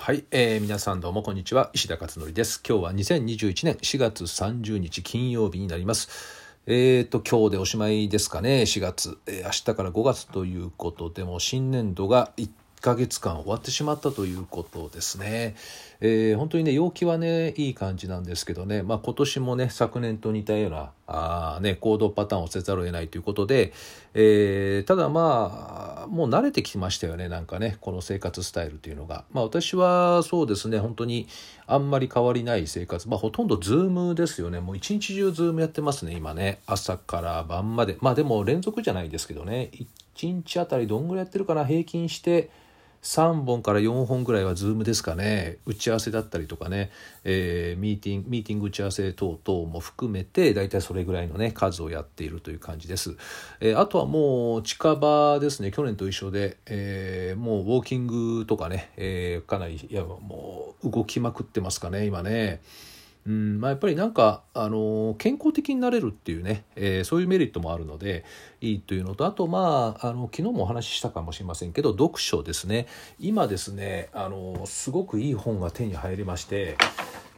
はい、えー、皆さんどうもこんにちは。石田勝則です。今日は2021年4月30日金曜日になります。えーと今日でおしまいですかね。4月、えー、明日から5月ということでも新年度が一ヶ月間終わってしまったということですね。えー、本当にね陽気はねいい感じなんですけどね、まあ、今年もね昨年と似たようなあ、ね、行動パターンをせざるを得ないということで、えー、ただまあもう慣れてきましたよね。なんかねこの生活スタイルというのが。まあ、私はそうですね本当にあんまり変わりない生活、まあ、ほとんどズームですよね。もう一日中ズームやってますね今ね。朝から晩まで。まあでも連続じゃないですけどね。1日あたりどんぐらいやってるかな平均して3本から4本ぐらいは Zoom ですかね。打ち合わせだったりとかね、えー、ミーティングミーティング打ち合わせ等々も含めて大体それぐらいのね数をやっているという感じです、えー、あとはもう近場ですね。去年と一緒で、えー、もうウォーキングとかね、えかなりいやもう動きまくってますかね今ね。うんまあ、やっぱりなんか、あの健康的になれるっていうね、えー、そういうメリットもあるのでいいというのとあとまああの昨日もお話ししたかもしれませんけど読書ですね。今ですね、あのすごくいい本が手に入りまして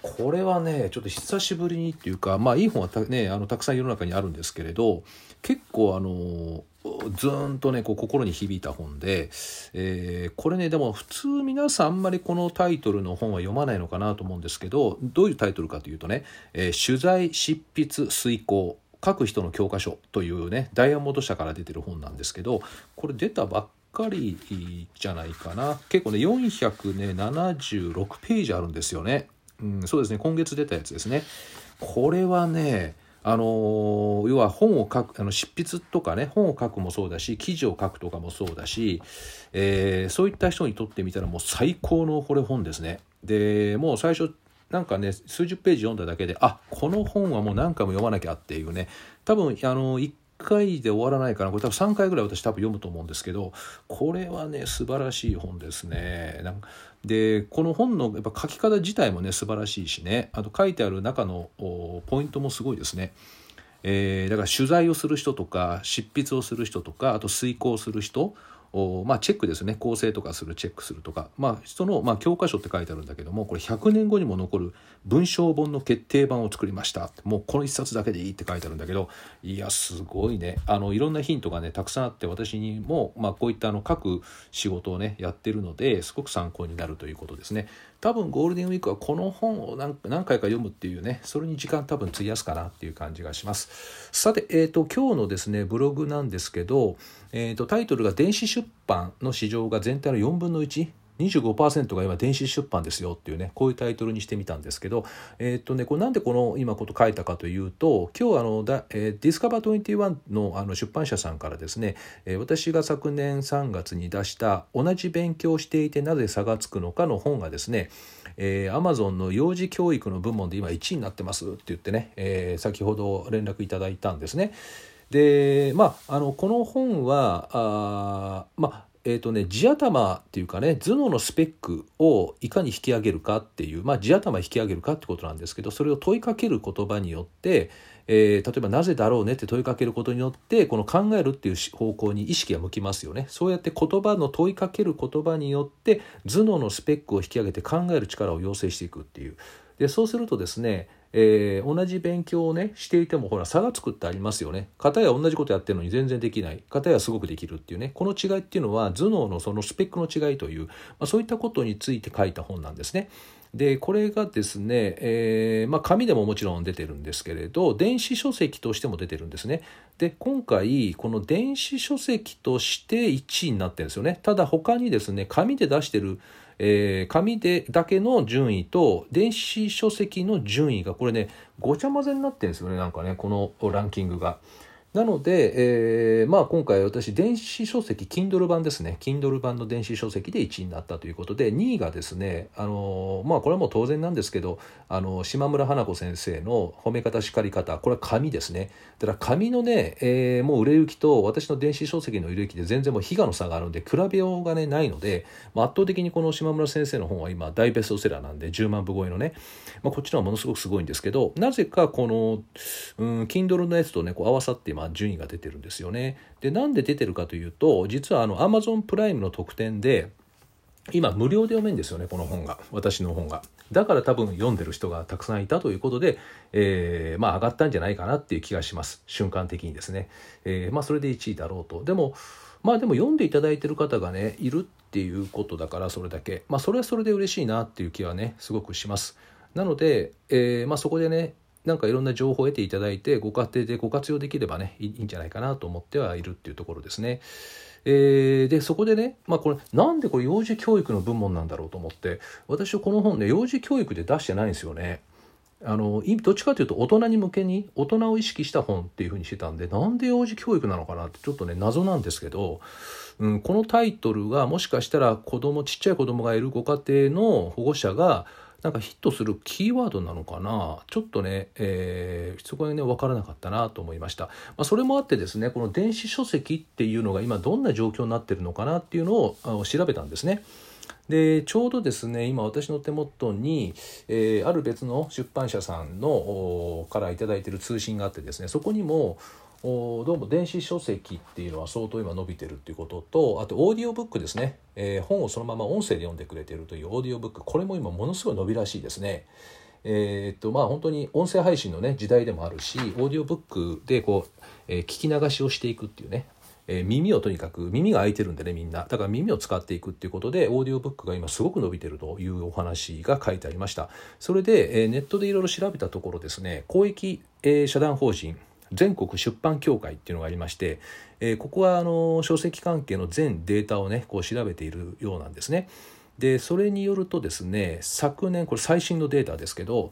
これはねちょっと久しぶりにっていうかまあいい本はた,、ね、あのたくさん世の中にあるんですけれど結構あのずーんとねこう心に響いた本で、えー、これねでも普通皆さんあんまりこのタイトルの本は読まないのかなと思うんですけどどういうタイトルかというとね「えー、取材執筆遂行書く人の教科書」というねダイヤモンド社から出てる本なんですけどこれ出たばっかりじゃないかな結構ね476ページあるんですよね。うん、そうですね今月出たやつですね。これはねあの要は本を書くあの執筆とかね本を書くもそうだし記事を書くとかもそうだし、えー、そういった人にとってみたらもう最高のこれ本ですね。でもう最初なんかね数十ページ読んだだけであこの本はもう何回も読まなきゃっていうね多分あの1回で終わらないかなこれ多分3回ぐらい私多分読むと思うんですけどこれはね素晴らしい本ですね。なんかでこの本のやっぱ書き方自体もね素晴らしいしねあと書いてある中のポイントもすごいですね。えー、だから取材をする人とか執筆をする人とかあと遂行する人まあ、チェックですね。構成とかするチェックするとか、まあ、人の、まあ、教科書って書いてあるんだけどもこれ100年後にも残る文章本の決定版を作りました。もうこの1冊だけでいいって書いてあるんだけどいやすごいね。あのいろんなヒントがねたくさんあって私にも、まあ、こういったあの書く仕事をねやってるのですごく参考になるということですね。多分ゴールデンウィークはこの本を何回か読むっていうねそれに時間多分費やすかなっていう感じがします。さて、えーと、今日のですねブログなんですけど、えーと、タイトルが電子出版の市場が全体の4分の1 25%が今電子出版ですよっていうねこういうタイトルにしてみたんですけどえっ、とねこれなんでこの今こと書いたかというと今日あのだ、えー、ディスカバー21のあの出版社さんからですね、えー、私が昨年3月に出した「同じ勉強していてなぜ差がつくのか」の本がですねえ、アマゾンの幼児教育の部門で今1位になってますって言ってね、えー、先ほど連絡いただいたんですね。でまああのこの本はあまあえーとね、地頭っていうかね頭脳のスペックをいかに引き上げるかっていう、まあ、地頭引き上げるかってことなんですけどそれを問いかける言葉によって、えー、例えば「なぜだろうね」って問いかけることによってこの考えるっていう方向に意識が向きますよね。そうやって言葉の問いかける言葉によって頭脳のスペックを引き上げて考える力を養成していくっていう。でそうするとですねえー、同じ勉強をねしていてもほら差がつくってありますよね。片や同じことやってるのに全然できない片やすごくできるっていうねこの違いっていうのは頭脳のそのスペックの違いという、まあ、そういったことについて書いた本なんですね。でこれがですね、えーまあ、紙でももちろん出てるんですけれど電子書籍としても出てるんですね。で今回この電子書籍として1位になってるんですよね。ただ他にですね紙で出してるえー、紙でだけの順位と電子書籍の順位がこれねごちゃ混ぜになってるんですよねなんかねこのランキングが。なので、えー、まあ今回私電子書籍 Kindle 版ですね。Kindle 版の電子書籍で1位になったということで2位がですねあのまあこれはもう当然なんですけどあの島村花子先生の褒め方叱り方これは紙ですね。だから紙のね、えー、もう売れ行きと私の電子書籍の売れ行きで全然もう比嘉の差があるんで比べようがねないので、まあ、圧倒的にこの島村先生の本は今大ベストセラーなんで10万部超えのね、まあ、こっちのはものすごくすごいんですけどなぜかこの、うん、Kindle のやつとねこう合わさっています今順位が出てるんですよね。でなんで出てるかというと実はあの Amazon プライムの特典で今無料で読めんですよねこの本が。私の本が。だから多分読んでる人がたくさんいたということで、えー、まあ上がったんじゃないかなっていう気がします。瞬間的にですね、えー、まあそれで1位だろうと。でもまあでも読んでいただいてる方がねいるっていうことだからそれだけ。まあそれはそれで嬉しいなっていう気はねすごくします。なので、えー、まあそこでねなんかいろんな情報を得ていただいてご家庭でご活用できればねいいんじゃないかなと思ってはいるっていうところですね。えー、でそこでね、まあ、これなんでこれ幼児教育の部門なんだろうと思って私はこの本ね幼児教育で出してないんですよね。あのどっちかというと大人に向けに大人を意識した本っていうふうにしてたんでなんで幼児教育なのかなってちょっとね謎なんですけど、うん、このタイトルがもしかしたら子供ちっちゃい子供がいるご家庭の保護者がなんかヒットするキーワードなのかな？ちょっとね、えー、そこはね分からなかったなと思いました、まあ、それもあってですねこの電子書籍っていうのが今どんな状況になってるのかなっていうのを調べたんですね。でちょうどですね今私の手元に、えー、ある別の出版社さんのから頂いてる通信があってですねそこにもどうも電子書籍っていうのは相当今伸びてるっていうこととあとオーディオブックですね、えー、本をそのまま音声で読んでくれてるというオーディオブックこれも今ものすごい伸びらしいですね。えー、っとまあ本当に音声配信のね時代でもあるしオーディオブックでこう、えー、聞き流しをしていくっていうね。えー、耳をとにかく耳が開いてるんでねみんな。だから耳を使っていくっていうことでオーディオブックが今すごく伸びてるというお話が書いてありました。それで、えー、ネットでいろいろ調べたところですね公益、えー、社団法人全国出版協会っていうのがありまして、えー、ここはあの書籍関係の全データをねこう調べているようなんですね。でそれによるとですね昨年これ最新のデータですけど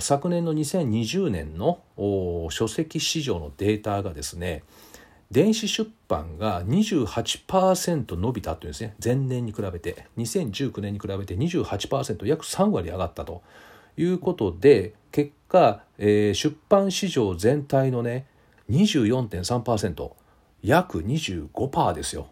昨年の2020年の書籍市場のデータがですね電子出版が28%伸びたというんですね前年に比べて2019年に比べて28%約3割上がったということで結果、えー、出版市場全体のね24.3%約25%ですよ。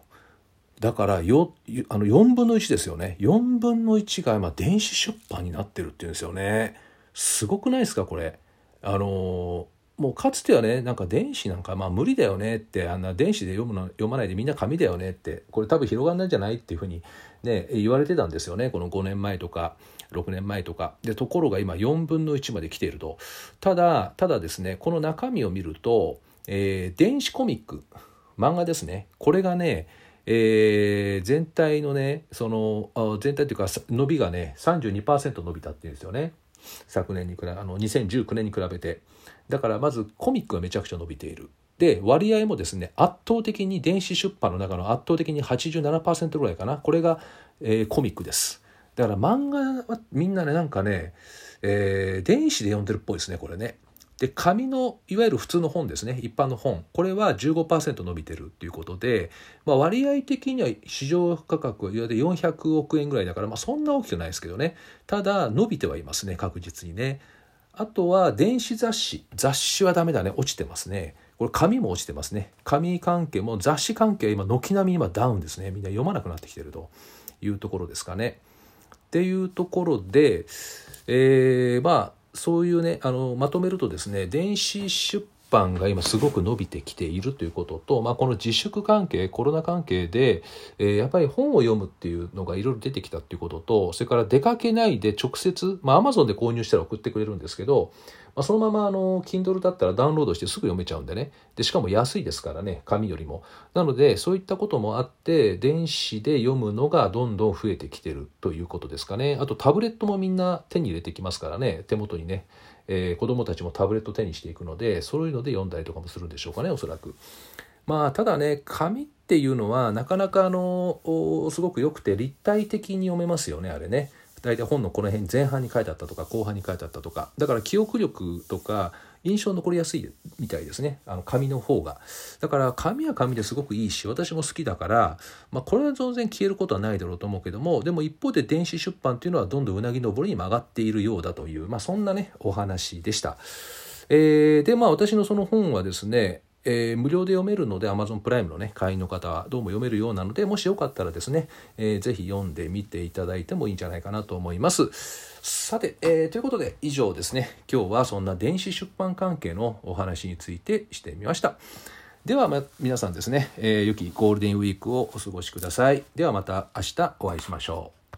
だからよあの4分の1ですよね。4分の1が今電子出版になってるっていうんですよね。すごくないですかこれ。あのもうかつてはねなんか電子なんかまあ無理だよねってあんな電子で読むの読まないでみんな紙だよねってこれ多分広がんないんじゃないっていうふうにね言われてたんですよねこの5年前とか6年前とか。でところが今4分の1まで来ていると。ただただですねこの中身を見ると、えー、電子コミック漫画ですね。これがねえー、全体のねその全体というか伸びがね32%伸びたっていうんですよね。昨年に比べあの2019年に比べて。だからまずコミックがめちゃくちゃ伸びている。で割合もですね圧倒的に電子出版の中の圧倒的に87%ぐらいかな。これが、えー、コミックです。だから漫画はみんなねなんかね、えー、電子で読んでるっぽいですねこれね。で紙のいわゆる普通の本ですね一般の本。これは15%伸びてるっていうことで、まあ、割合的には市場価格はいわゆる400億円ぐらいだから、まあ、そんな大きくないですけどね。ただ伸びてはいますね確実にね。あとは電子雑誌。雑誌はダメだね落ちてますね。これ紙も落ちてますね。紙関係も雑誌関係は今軒並み今ダウンですね。みんな読まなくなってきてるというところですかね。っていうところで、えー、まあそういうねあのまとめるとですね電子出版が今すごく伸びてきているということと、まあ、この自粛関係コロナ関係で、えー、やっぱり本を読むっていうのがいろいろ出てきたっていうこととそれから出かけないで直接、まあ、Amazon で購入したら送ってくれるんですけどまあ、そのままあの Kindle だったらダウンロードしてすぐ読めちゃうんでね。でしかも安いですからね紙よりも。なのでそういったこともあって電子で読むのがどんどん増えてきてるということですかね。あとタブレットもみんな手に入れてきますからね。手元にね、えー、子供たちもタブレット手にしていくのでそういうので読んだりとかもするんでしょうかねおそらく。まあただね紙っていうのはなかなかあのすごく良くて立体的に読めますよねあれね。大体本のこの辺前半に書いてあったとか後半に書いてあったとか。だから記憶力とか印象残りやすいみたいですね。あの紙の方が。だから紙は紙ですごくいいし私も好きだから、まあ、これは当然消えることはないだろうと思うけどもでも一方で電子出版っていうのはどんどんうなぎ登りに曲がっているようだという、まあ、そんなねお話でした。えー、でまあ私のその本はですねえー、無料で読めるので Amazon プライムのね会員の方はどうも読めるようなのでもしよかったらですね、えー、ぜひ読んでみていただいてもいいんじゃないかなと思います。さて、えー、ということで以上ですね。今日はそんな電子出版関係のお話についてしてみました。では、ま、皆さんですね、えー、良きゴールデンウィークをお過ごしください。ではまた明日お会いしましょう。